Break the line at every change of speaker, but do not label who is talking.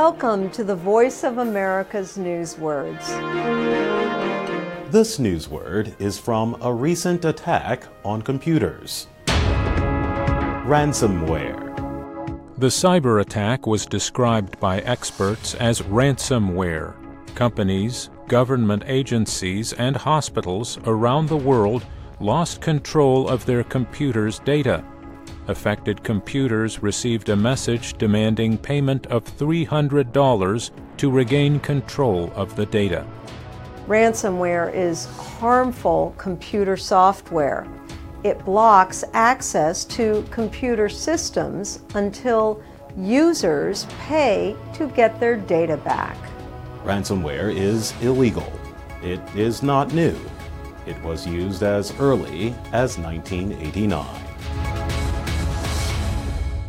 Welcome to the Voice of America's News Words.
This newsword is from a recent attack on computers. Ransomware.
The cyber attack was described by experts as ransomware. Companies, government agencies, and hospitals around the world lost control of their computers' data. Affected computers received a message demanding payment of $300 to regain control of the data.
Ransomware is harmful computer software. It blocks access to computer systems until users pay to get their data back.
Ransomware is illegal. It is not new. It was used as early as 1989.